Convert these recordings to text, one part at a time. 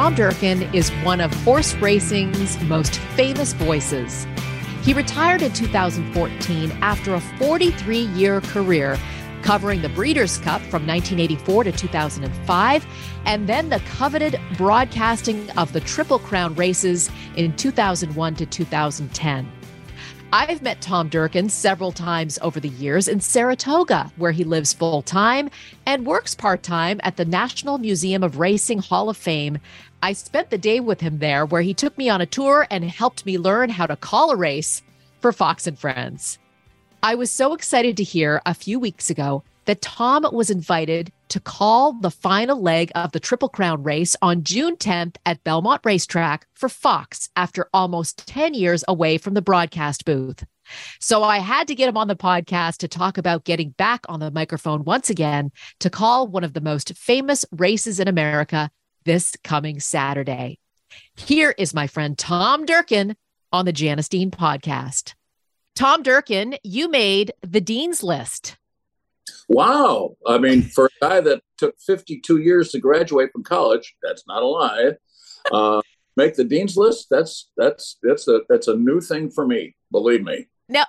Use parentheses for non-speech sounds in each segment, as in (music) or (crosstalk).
Tom Durkin is one of horse racing's most famous voices. He retired in 2014 after a 43 year career covering the Breeders' Cup from 1984 to 2005, and then the coveted broadcasting of the Triple Crown races in 2001 to 2010. I've met Tom Durkin several times over the years in Saratoga, where he lives full time and works part time at the National Museum of Racing Hall of Fame. I spent the day with him there, where he took me on a tour and helped me learn how to call a race for Fox and Friends. I was so excited to hear a few weeks ago that Tom was invited to call the final leg of the Triple Crown race on June 10th at Belmont Racetrack for Fox after almost 10 years away from the broadcast booth. So I had to get him on the podcast to talk about getting back on the microphone once again to call one of the most famous races in America this coming Saturday. Here is my friend Tom Durkin on the Janice Dean podcast. Tom Durkin, you made the Dean's List. Wow. I mean, for a guy that took 52 years to graduate from college, that's not a lie. Uh, make the dean's list. That's that's that's a that's a new thing for me. Believe me. Now,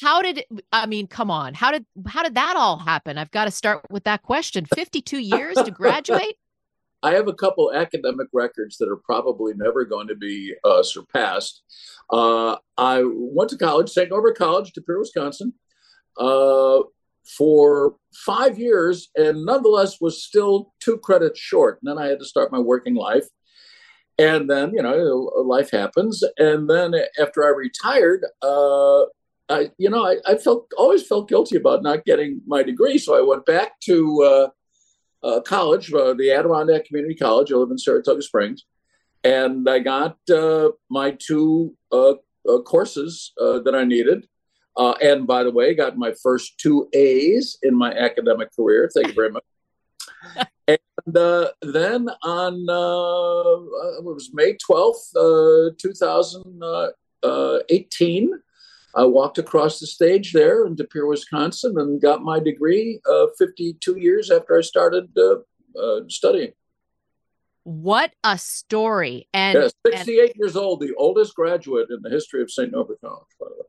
how did I mean? Come on. How did how did that all happen? I've got to start with that question. 52 years to graduate. (laughs) I have a couple academic records that are probably never going to be uh, surpassed. Uh, I went to college, St. Norbert College, De Pere, Wisconsin. Uh, for five years and nonetheless was still two credits short. And then I had to start my working life. And then, you know, life happens. And then after I retired, uh, I, you know, I, I, felt always felt guilty about not getting my degree. So I went back to uh, uh, college, uh, the Adirondack Community College. I live in Saratoga Springs. And I got uh, my two uh, courses that I needed uh, and by the way, got my first two A's in my academic career. Thank you very much. (laughs) and uh, then on uh, uh it was May twelfth, uh, two thousand eighteen. I walked across the stage there in De Pere, Wisconsin, and got my degree uh, 52 years after I started studying. What a story! And yeah, 68 and- years old, the oldest graduate in the history of St. Norbert College, by the way.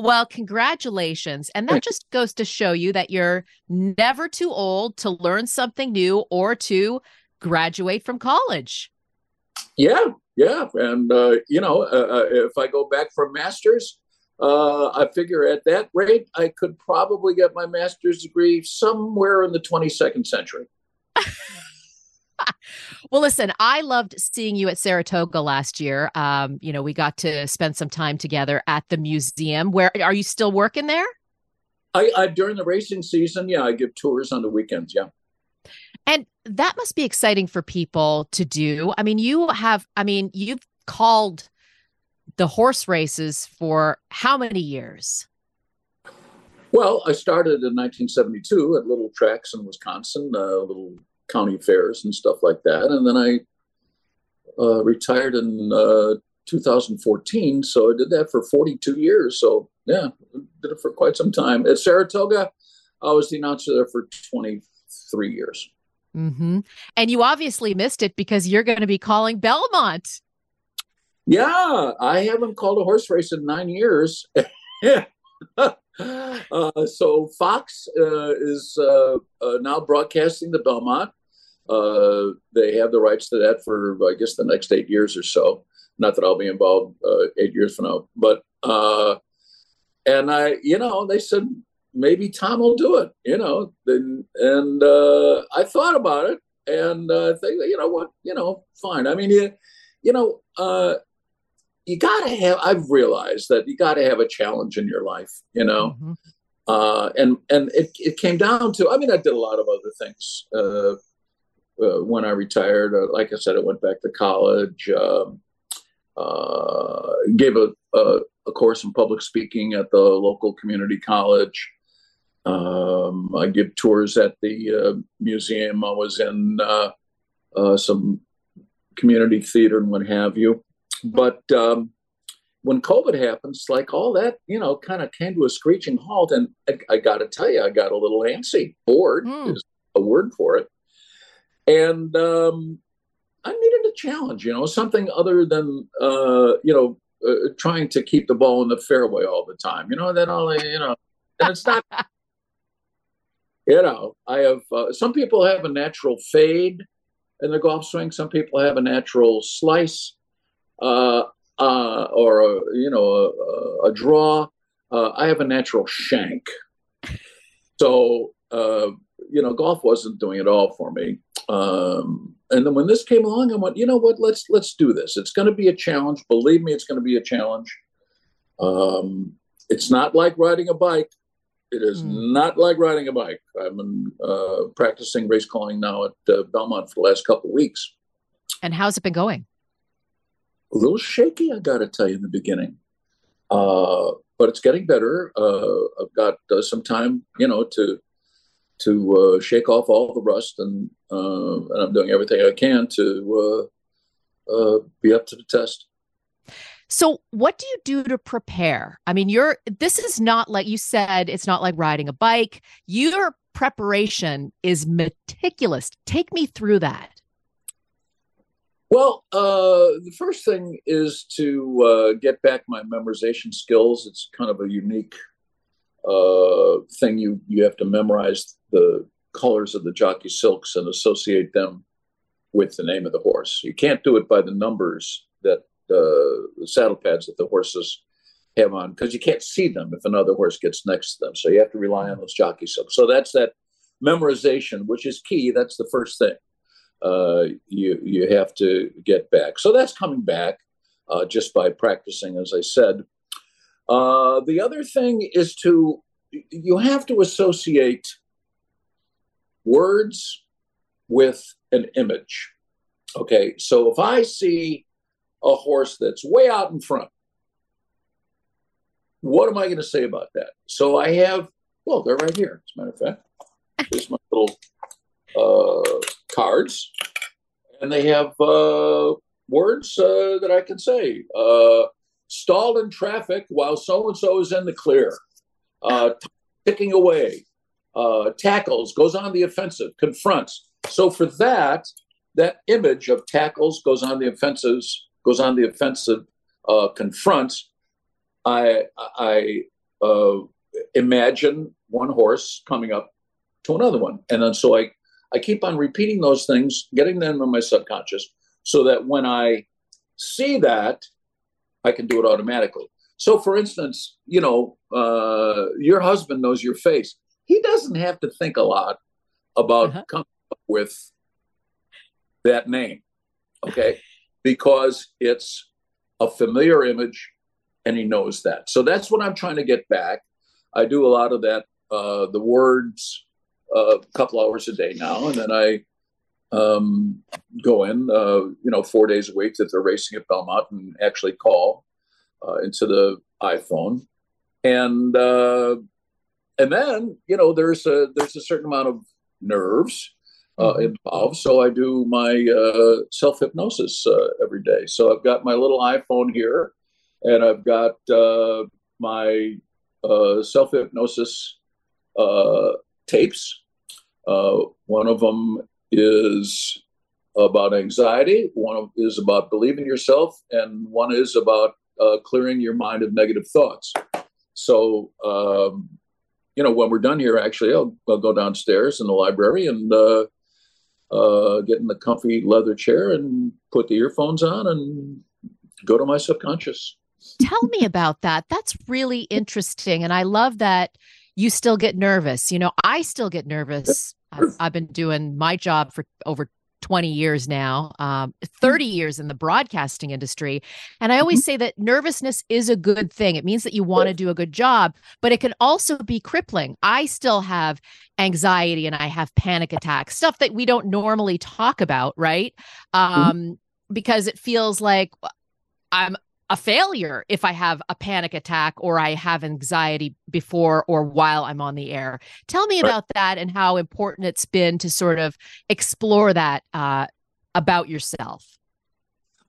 Well, congratulations. And that just goes to show you that you're never too old to learn something new or to graduate from college. Yeah, yeah. And, uh, you know, uh, uh if I go back for master's, uh, I figure at that rate, I could probably get my master's degree somewhere in the 22nd century. (laughs) (laughs) well, listen, I loved seeing you at Saratoga last year. Um, you know, we got to spend some time together at the museum. Where are you still working there? I, I during the racing season, yeah, I give tours on the weekends. Yeah. And that must be exciting for people to do. I mean, you have, I mean, you've called the horse races for how many years? Well, I started in 1972 at little tracks in Wisconsin, uh, little county fairs and stuff like that. And then I uh, retired in uh, 2014. So I did that for 42 years. So yeah, did it for quite some time. At Saratoga, I was the announcer there for 23 years. Mm-hmm. And you obviously missed it because you're going to be calling Belmont. Yeah, I haven't called a horse race in nine years. (laughs) uh, so Fox uh, is uh, uh, now broadcasting the Belmont. Uh, they have the rights to that for, I guess, the next eight years or so. Not that I'll be involved uh, eight years from now, but uh, and I, you know, they said maybe Tom will do it, you know, and, and uh, I thought about it, and uh, think, you know what, you know, fine. I mean, you, you know, uh, you got to have. I've realized that you got to have a challenge in your life, you know. Mm-hmm. Uh, and and it, it came down to. I mean, I did a lot of other things uh, when I retired. Uh, like I said, I went back to college. Um, uh, gave a, a, a course in public speaking at the local community college. Um, I give tours at the uh, museum. I was in uh, uh, some community theater and what have you. But um, when COVID happens, like all that, you know, kind of came to a screeching halt. And I, I got to tell you, I got a little antsy. Bored mm. is a word for it. And um, I needed a challenge, you know, something other than, uh, you know, uh, trying to keep the ball in the fairway all the time. You know, that all, you know, and it's not (laughs) you know, I have uh, some people have a natural fade in the golf swing. Some people have a natural slice, uh, uh, or a, you know, a, a draw. Uh, I have a natural shank. So uh, you know, golf wasn't doing it all for me. Um, and then when this came along, I went, you know what? Let's let's do this. It's going to be a challenge. Believe me, it's going to be a challenge. Um, it's not like riding a bike. It is mm. not like riding a bike. I've been uh, practicing race calling now at uh, Belmont for the last couple of weeks. And how's it been going? A little shaky, I got to tell you in the beginning. Uh, but it's getting better. Uh, I've got uh, some time, you know, to to uh, shake off all the rust, and and I'm doing everything I can to be up to the test. So, what do you do to prepare? I mean, you're this is not like you said, it's not like riding a bike. Your preparation is meticulous. Take me through that. Well, uh, the first thing is to uh, get back my memorization skills. It's kind of a unique uh, thing. You you have to memorize the colors of the jockey silks and associate them with the name of the horse. You can't do it by the numbers that uh, the saddle pads that the horses have on because you can't see them if another horse gets next to them. So you have to rely on those jockey silks. So that's that memorization, which is key. That's the first thing uh, you you have to get back. So that's coming back uh, just by practicing, as I said. Uh, the other thing is to you have to associate words with an image. Okay, so if I see a horse that's way out in front. What am I going to say about that? So I have, well, they're right here, as a matter of fact. Here's my little uh, cards. And they have uh, words uh, that I can say. Stalled in traffic while so and so is in the clear. Uh, ticking away. Uh, tackles, goes on the offensive, confronts. So for that, that image of tackles goes on the offensives goes on the offensive, uh, confronts, I, I uh, imagine one horse coming up to another one. And then so I, I keep on repeating those things, getting them in my subconscious, so that when I see that, I can do it automatically. So, for instance, you know, uh, your husband knows your face. He doesn't have to think a lot about uh-huh. coming up with that name. Okay (laughs) because it's a familiar image and he knows that. So that's what I'm trying to get back. I do a lot of that, uh, the words uh, a couple hours a day now, and then I um, go in, uh, you know, four days a week that they're racing at Belmont and actually call uh, into the iPhone, and uh, and then you know there's a there's a certain amount of nerves uh, mm-hmm. involved. So I do my uh, self hypnosis uh, every day. So I've got my little iPhone here, and I've got uh, my uh, self hypnosis uh, tapes. Uh, one of them is about anxiety. One is about believing yourself, and one is about clearing your mind of negative thoughts. So. Um, you know, when we're done here, actually, I'll, I'll go downstairs in the library and uh, get in the comfy leather chair and put the earphones on and go to my subconscious. Tell me about that. That's really interesting. And I love that you still get nervous. You know, I still get nervous. I've, I've been doing my job for over 20 years now, um, 30 years in the broadcasting industry. And I always say that nervousness is a good thing. It means that you want to do a good job, but it can also be crippling. I still have anxiety and I have panic attacks, stuff that we don't normally talk about, right? Um, mm-hmm. Because it feels like I'm a failure if I have a panic attack or I have anxiety before or while I'm on the air. Tell me about that and how important it's been to sort of explore that uh, about yourself.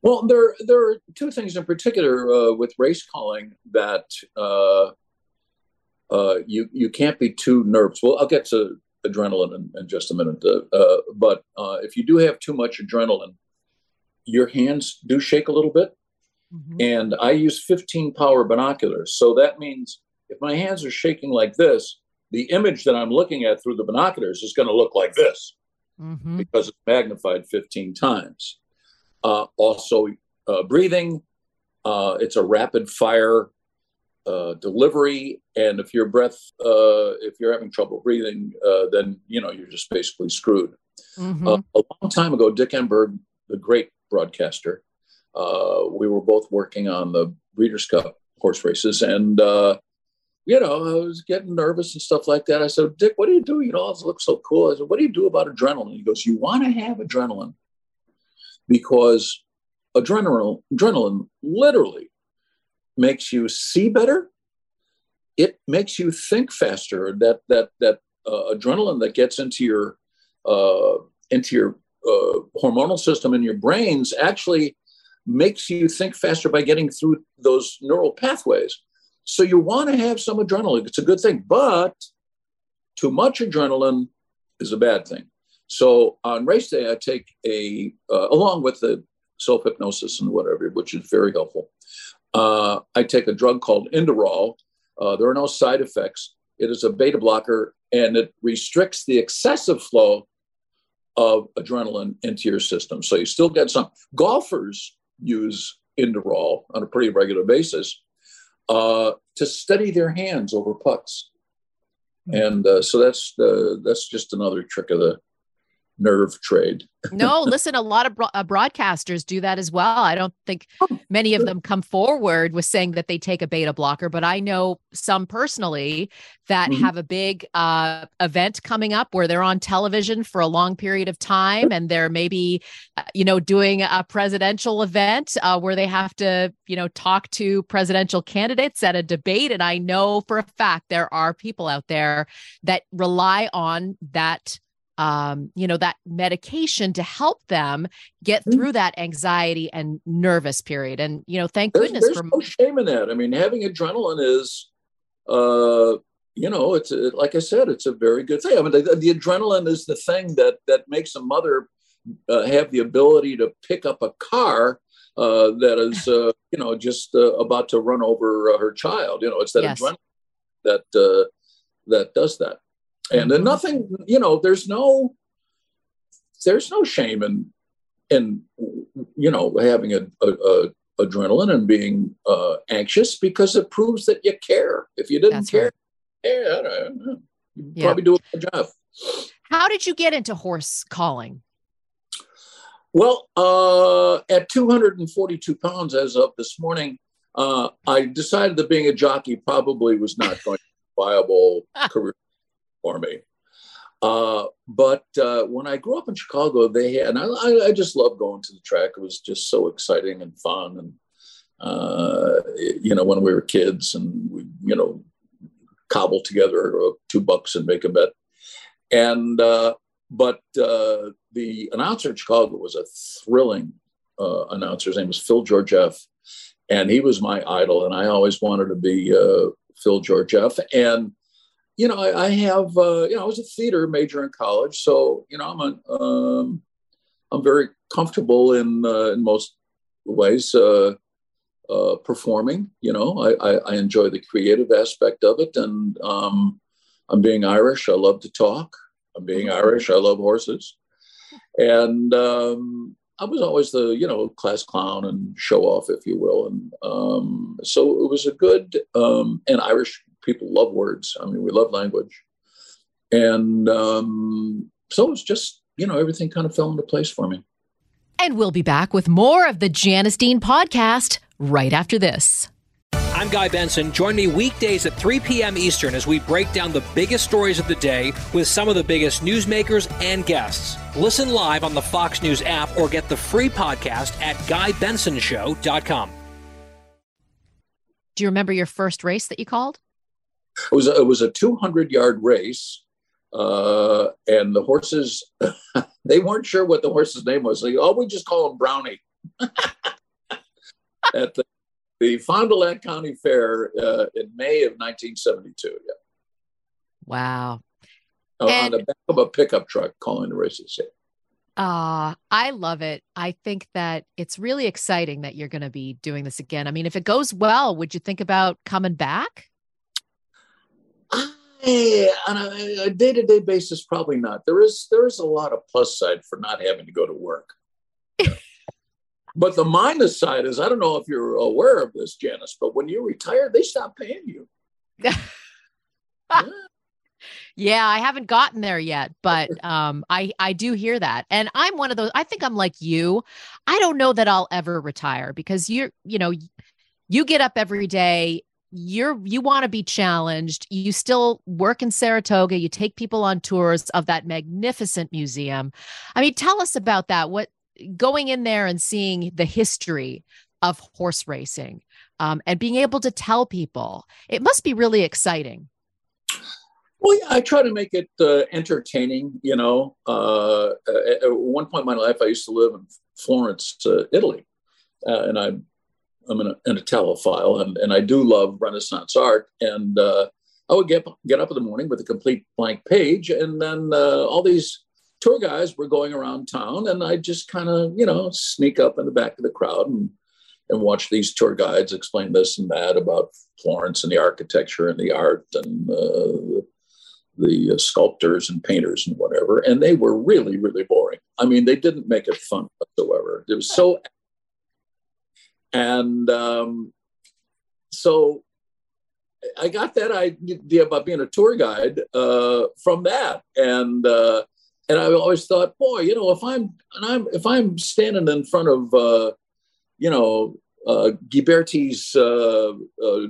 Well, there there are two things in particular uh, with race calling that uh, uh you you can't be too nervous. Well, I'll get to adrenaline in, in just a minute, uh, uh, but if you do have too much adrenaline, your hands do shake a little bit Mm-hmm. And I use 15 power binoculars. So that means if my hands are shaking like this, the image that I'm looking at through the binoculars is going to look like this mm-hmm. because it's magnified 15 times. Uh, also, uh, breathing, uh, it's a rapid fire uh, delivery. And if your breath, uh, if you're having trouble breathing, uh, then you know you're just basically screwed. Mm-hmm. a long time ago, Dick Enberg, the great broadcaster, uh, we were both working on the Breeders' Cup horse races, and uh, you know, I was getting nervous and stuff like that. I said, Dick, what do you do? You know, it looks so cool. I said, what do you do about adrenaline? He goes, you want to have adrenaline because adrenaline, adrenaline literally makes you see better. It makes you think faster. That that that uh, adrenaline that gets into your uh, into your uh, hormonal system in your brains actually makes you think faster by getting through those neural pathways. So you want to have some adrenaline. It's a good thing, but too much adrenaline is a bad thing. So on race day, I take a, uh, along with the self hypnosis and whatever, which is very helpful. Uh, I take a drug called Inderal. Uh, there are no side effects. It is a beta blocker and it restricts the excessive flow of adrenaline into your system. So you still get some. Golfers use Inderal on a pretty regular basis uh, to steady their hands over putts. Hmm. And uh, so that's the that's just another trick of the nerve trade. (laughs) no, listen, a lot of bro- uh, broadcasters do that as well. I don't think oh, many of them come forward with saying that they take a beta blocker, but I know some personally that mm-hmm. have a big uh, event coming up where they're on television for a long period of time and they're maybe, uh, you know, doing a presidential event uh, where they have to, you know, talk to presidential candidates at a debate. And I know for a fact there are people out there that rely on that um, you know, that medication to help them get mm-hmm. through that anxiety and nervous period. And, you know, thank there's, goodness there's for no shame in that. I mean, having adrenaline is, uh, you know, it's a, like I said, it's a very good thing. I mean, the, the adrenaline is the thing that that makes a mother uh, have the ability to pick up a car uh, that is, uh, you know, just uh, about to run over uh, her child. You know, it's that yes. adrenaline that uh, that does that and then nothing you know there's no there's no shame in in you know having a, a, a adrenaline and being uh, anxious because it proves that you care. If you didn't That's care right. yeah, you yeah. probably do a good job. How did you get into horse calling? Well uh, at 242 pounds as of this morning uh, i decided that being a jockey probably was not going to be a viable (laughs) career for me. Uh, but uh, when I grew up in Chicago, they had, and I, I, just loved going to the track. It was just so exciting and fun. And, uh, you know, when we were kids and we, you know, cobble together two bucks and make a bet. And, uh, but uh, the announcer in Chicago was a thrilling uh, announcer. His name was Phil Georgeff. And he was my idol. And I always wanted to be Phil Georgeff. And, you know, I, I have, uh, you know, I was a theater major in college, so you know, I'm a, um, I'm very comfortable in uh, in most ways uh, uh, performing. You know, I, I, I, enjoy the creative aspect of it, and um, I'm being Irish. I love to talk. I'm being mm-hmm. Irish. I love horses, and um, I was always the you know class clown and show off, if you will, and um, so it was a good um, and Irish people love words. I mean, we love language. And um, so it's just, you know, everything kind of fell into place for me. And we'll be back with more of the Janice Dean podcast right after this. I'm Guy Benson. Join me weekdays at 3 p.m. Eastern as we break down the biggest stories of the day with some of the biggest newsmakers and guests. Listen live on the Fox News app or get the free podcast at GuyBensonShow.com. Do you remember your first race that you called? It was a, it was a 200 yard race, uh, and the horses (laughs) they weren't sure what the horse's name was. Like, oh, we just call him Brownie. (laughs) At the, the Fond du Lac County Fair uh, in May of 1972. Yeah. Wow. Uh, on the back of a pickup truck calling the races. Yeah. Ah, uh, I love it. I think that it's really exciting that you're going to be doing this again. I mean, if it goes well, would you think about coming back? I, on a day to day basis, probably not. There is there is a lot of plus side for not having to go to work. (laughs) but the minus side is I don't know if you're aware of this, Janice, but when you retire, they stop paying you. yeah. (laughs) Yeah, I haven't gotten there yet, but um, I I do hear that, and I'm one of those. I think I'm like you. I don't know that I'll ever retire because you're you know you get up every day. You're you want to be challenged. You still work in Saratoga. You take people on tours of that magnificent museum. I mean, tell us about that. What going in there and seeing the history of horse racing um, and being able to tell people it must be really exciting. Well, yeah, I try to make it uh, entertaining. You know, uh, at, one point in my life, I used to live in Florence, uh, Italy, uh, and I, I'm an, Italophile, and, and I do love Renaissance art. And uh, I would get get up in the morning with a complete blank page, and then uh, all these tour guys were going around town, and I just kind of, you know, sneak up in the back of the crowd and and watch these tour guides explain this and that about Florence and the architecture and the art and uh, the uh, sculptors and painters and whatever, and they were really, really boring. I mean, they didn't make it fun whatsoever. It was so, and um, so I got that idea about being a tour guide uh, from that, and uh, and I always thought, boy, you know, if I'm and I'm if I'm standing in front of, uh, you know, uh, Ghiberti's uh, uh,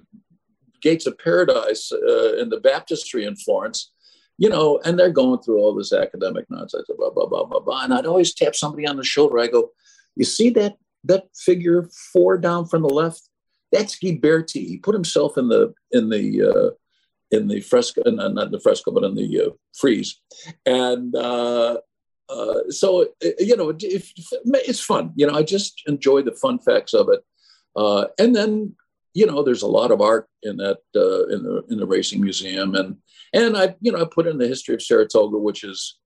Gates of Paradise uh, in the baptistry in Florence, you know, and they're going through all this academic nonsense, blah, blah, blah, blah, blah. And I'd always tap somebody on the shoulder. I go, you see that that figure four down from the left? That's Ghiberti. He put himself in the in the uh, in the fresco, uh, not in the fresco, but in the uh, frieze. And uh, uh, so, uh, you know, if, it's fun. You know, I just enjoy the fun facts of it. And then you know, there's a lot of art in that in the in the racing museum, and and I you know I put in the history of Saratoga, which is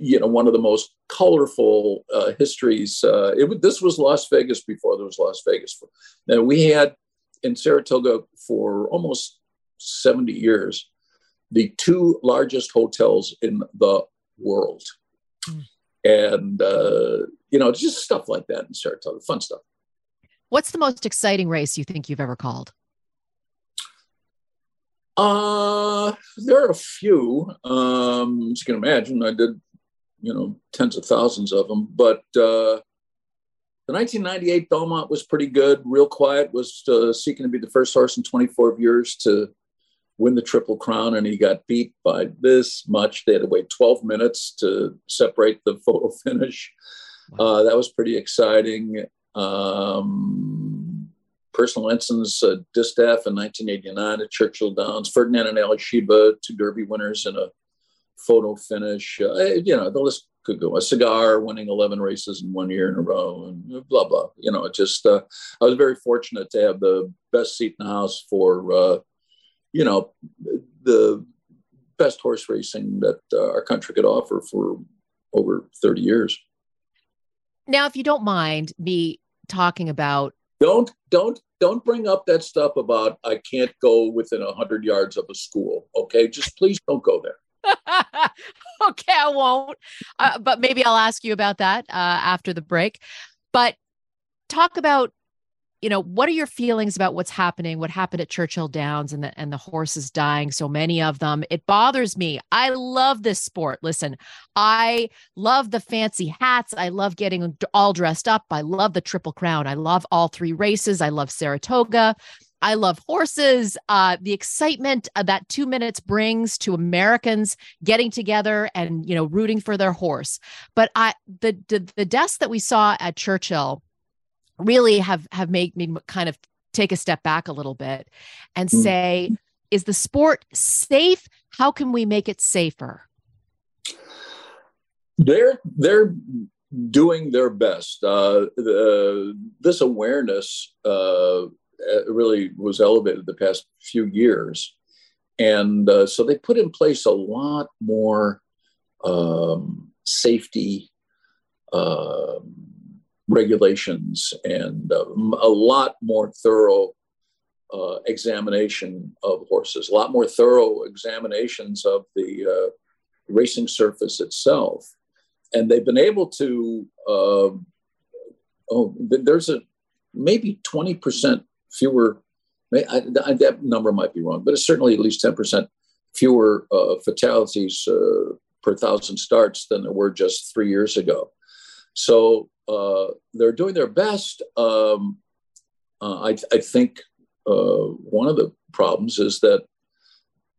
you know one of the most colorful uh, histories. Uh, it, this was Las Vegas before there was Las Vegas. Now we had in Saratoga for almost 70 years the two largest hotels in the world, mm. and uh, you know just stuff like that in Saratoga, fun stuff. What's the most exciting race you think you've ever called? Uh, there are a few. Um, as you can imagine, I did, you know, tens of thousands of them. But uh, the 1998 Belmont was pretty good. Real Quiet was uh, seeking to be the first horse in 24 years to win the Triple Crown, and he got beat by this much. They had to wait 12 minutes to separate the photo (laughs) finish. Uh, that was pretty exciting. Um, personal Ensign's uh, distaff in 1989 at Churchill Downs. Ferdinand and Alysheba, two Derby winners in a photo finish. Uh, you know, the list could go. A cigar winning 11 races in one year in a row and blah, blah. You know, it just, uh, I was very fortunate to have the best seat in the house for, uh, you know, the best horse racing that uh, our country could offer for over 30 years. Now, if you don't mind me talking about don't don't don't bring up that stuff about I can't go within a hundred yards of a school. Okay, just please don't go there. (laughs) okay, I won't. Uh, but maybe I'll ask you about that uh, after the break. But talk about you know, what are your feelings about what's happening, what happened at Churchill Downs and the and the horses dying, so many of them? It bothers me. I love this sport. Listen, I love the fancy hats. I love getting all dressed up. I love the Triple Crown. I love all three races. I love Saratoga. I love horses. Uh, the excitement that two minutes brings to Americans getting together and you know rooting for their horse. But I the the, the deaths that we saw at Churchill really have have made me kind of take a step back a little bit and mm. say, mm. is the sport safe? How can we make it safer? They're they're doing their best. Uh, the, this awareness uh, really was elevated the past few years, and uh, so they put in place a lot more um, safety. Um, regulations and uh, a lot more thorough uh, examination of horses, a lot more thorough examinations of the uh, racing surface itself. And they've been able to, um, oh, there's a maybe 20% fewer, I, I, that number might be wrong, but it's certainly at least 10% fewer uh, fatalities uh, per thousand starts than there were just three years ago. So uh, they're doing their best. Um, uh, I, I, think uh, one of the problems is that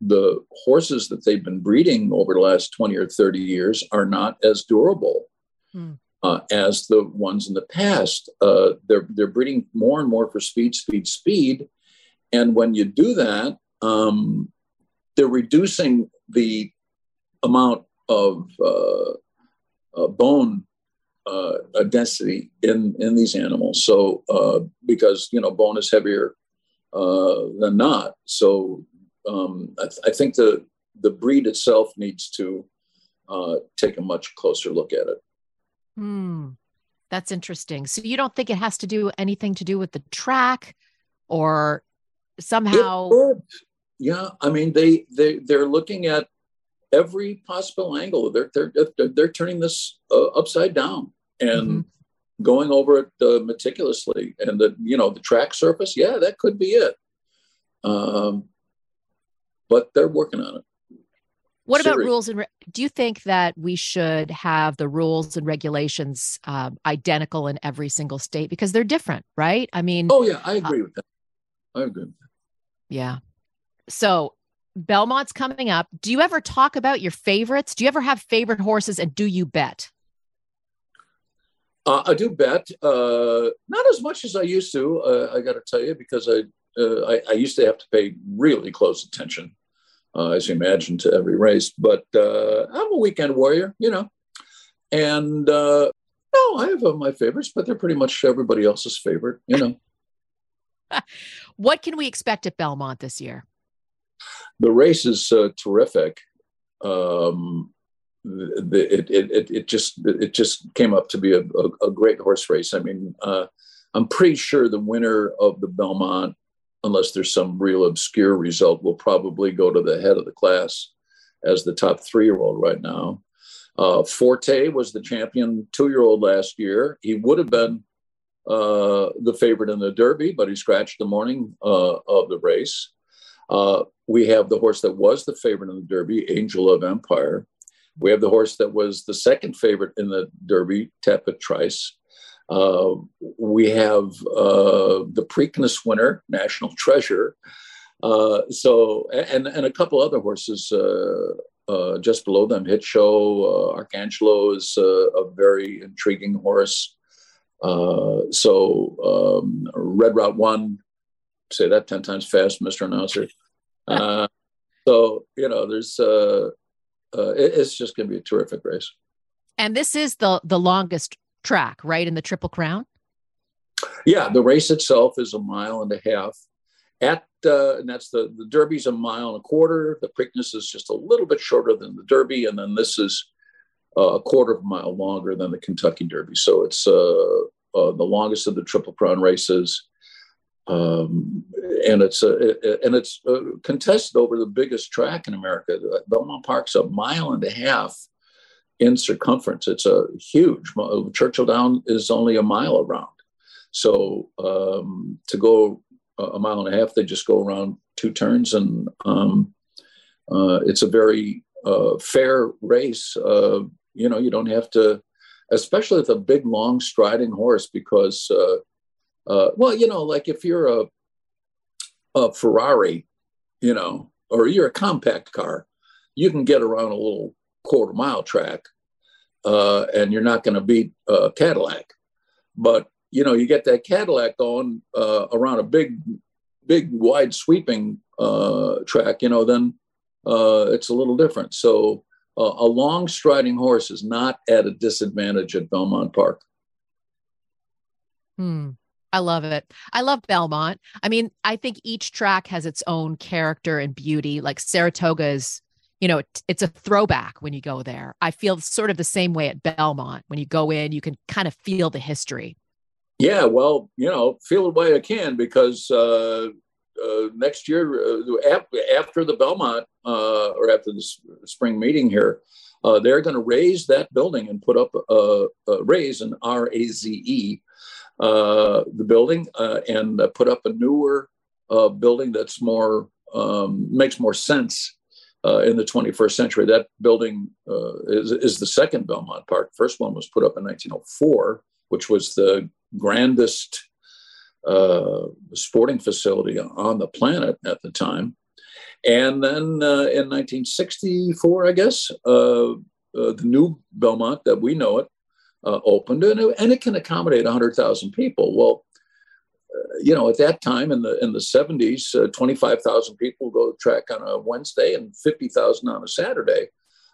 the horses that they've been breeding over the last 20 or 30 years are not as durable hmm. Uh, as the ones in the past. Uh, they're, they're breeding more and more for speed, speed, speed. And when you do that, um, they're reducing the amount of uh, bone uh, density in in these animals. So uh, because you know bone is heavier uh, than not, so um, I, th- I, think the the breed itself needs to uh, take a much closer look at it. Hmm, that's interesting. So you don't think it has to do anything to do with the track, or somehow? Yeah, I mean they they they're looking at every possible angle. They're they're they're, they're turning this uh, upside down and mm-hmm. going over it uh, meticulously. And the you know the track surface, yeah, that could be it. Um, but they're working on it. What about rules and re- do you think that we should have the rules and regulations um, identical in every single state because they're different, right? I mean, oh yeah, I uh, agree uh, with that. I agree with that. Yeah. So Belmont's coming up. Do you ever talk about your favorites? Do you ever have favorite horses and do you bet? Uh, I do bet, uh, not as much as I used to. Uh, I got to tell you, because I, uh, I, I used to have to pay really close attention, uh, as you imagine, to every race. But uh, I'm a weekend warrior, you know, and no, I have my favorites, but they're pretty much everybody else's favorite, you know. (laughs) what can we expect at Belmont this year? The race is terrific. Um, it, it, it, just it just came up to be a, a, a great horse race. I mean, uh, I'm pretty sure the winner of the Belmont, unless there's some real obscure result, will probably go to the head of the class as the top three year old right now. Uh, Forte was the champion two year old last year. He would have been uh, the favorite in the Derby, but he scratched the morning uh, of the race. Uh, we have the horse that was the favorite in the Derby, Angel of Empire. We have the horse that was the second favorite in the Derby, Tapit Trice. Uh, we have uh, the Preakness winner, National Treasure. Uh, so, and, and a couple other horses uh, uh, just below them. Hit Show, uh, Arcangelo is a very intriguing horse. so, um, Red Route One, say that 10 times fast, Mr. Announcer. so, you know, there's uh, it, it's just going to be a terrific race. And this is the the longest track, right, in the Triple Crown. Yeah, the race itself is a mile and a half. At uh, and that's the the Derby's a mile and a quarter. The Preakness is just a little bit shorter than the Derby, and then this is uh, a quarter of a mile longer than the Kentucky Derby. So it's uh, uh the longest of the Triple Crown races. Um, and it's a, and it's uh, contested over the biggest track in America. Belmont Park's a mile and a half in circumference. It's a huge. Churchill Down is only a mile around, So um, to go a mile and a half, they just go around two turns, and um, uh, it's a very uh, fair race. Uh, you know, you don't have to, especially with a big, long, striding horse, because, uh, uh, well, you know, like if you're a, a Ferrari, you know, or you're a compact car, you can get around a little quarter mile track, uh, and you're not going to beat a Cadillac. But you know, you get that Cadillac going around a big, big, wide sweeping track, you know, then uh, it's a little different. So uh, a long striding horse is not at a disadvantage at Belmont Park. Hmm. I love it. I love Belmont. I mean, I think each track has its own character and beauty. Like Saratoga is, you know, it's a throwback when you go there. I feel sort of the same way at Belmont. When you go in, you can kind of feel the history. Yeah, well, you know, feel the way I can because uh, uh, next year, uh, after the Belmont uh, or after the spring meeting here, uh, they're going to raze that building and put up a, a raze an R A Z E uh, the building uh, and put up a newer building that's more um, makes more sense in the 21st century. That building is, is the second Belmont Park. First one was put up in 1904, which was the grandest uh, sporting facility on the planet at the time. And then uh, in 1964, I guess, uh, uh, the new Belmont that we know it uh, opened, and it, and it can accommodate 100,000 people. Well, uh, you know, at that time in the in the 70s, 25,000 people go to track on a Wednesday and 50,000 on a Saturday.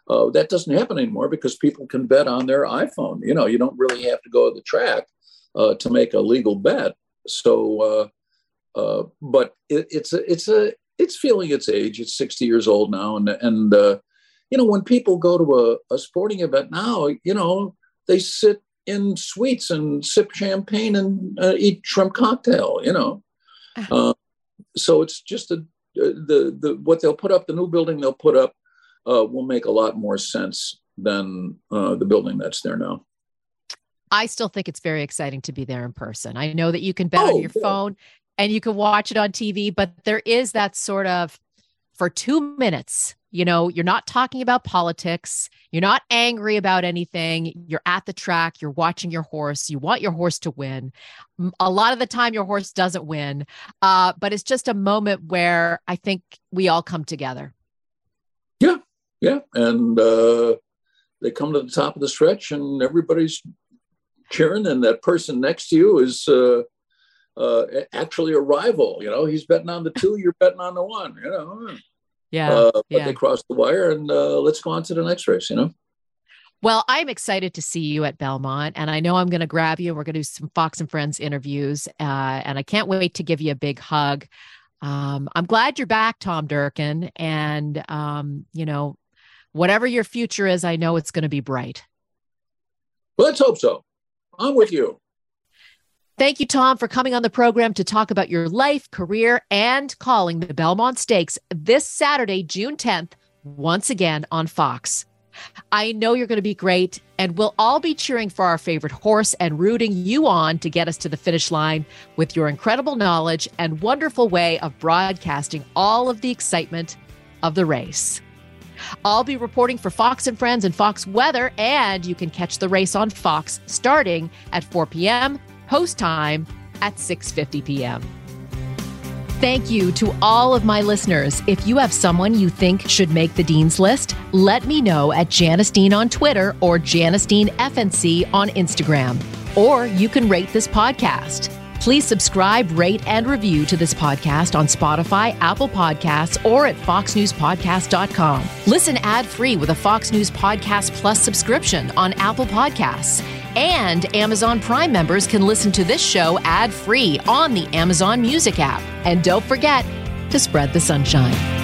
that doesn't happen anymore because people can bet on their iPhone. You know, you don't really have to go to the track to make a legal bet. So, uh, uh, but it, it's a, it's a, it's feeling its age. It's 60 years old now, and and uh, you know when people go to a, a sporting event now, you know they sit in suites and sip champagne and uh, eat shrimp cocktail. You know, uh-huh. uh, so it's just a, the the what they'll put up, the new building they'll put up, uh, will make a lot more sense than uh, the building that's there now. I still think it's very exciting to be there in person. I know that you can bet oh, on your yeah. phone and you can watch it on TV, but there is that sort of for two minutes, you know, you're not talking about politics. You're not angry about anything. You're at the track. You're watching your horse. You want your horse to win. A lot of the time, your horse doesn't win. Uh, but it's just a moment where I think we all come together. Yeah. Yeah. And uh, they come to the top of the stretch and everybody's cheering, and that person next to you is uh, uh, actually a rival. You know, he's betting on the two, you're betting on the one. You know, yeah. Uh, but yeah. they cross the wire, and uh, let's go on to the next race. You know. Well, I'm excited to see you at Belmont, and I know I'm going to grab you. And we're going to do some Fox and Friends interviews, uh, and I can't wait to give you a big hug. Um, I'm glad you're back, Tom Durkin, and um, you know, whatever your future is, I know it's going to be bright. Let's hope so. I'm with you. Thank you, Tom, for coming on the program to talk about your life, career, and calling the Belmont Stakes this Saturday, June 10th, once again on Fox. I know you're going to be great, and we'll all be cheering for our favorite horse and rooting you on to get us to the finish line with your incredible knowledge and wonderful way of broadcasting all of the excitement of the race. I'll be reporting for Fox and Friends and Fox Weather, and you can catch the race on Fox starting at 4 p.m. Post time at 6:50 p.m. Thank you to all of my listeners. If you have someone you think should make the Dean's List, let me know at Janice Dean on Twitter or Janice Dean FNC on Instagram. Or you can rate this podcast. Please subscribe, rate, and review to this podcast on Spotify, Apple Podcasts, or at foxnewspodcast.com. Listen ad free with a Fox News Podcast Plus subscription on Apple Podcasts. And Amazon Prime members can listen to this show ad free on the Amazon Music app. And don't forget to spread the sunshine.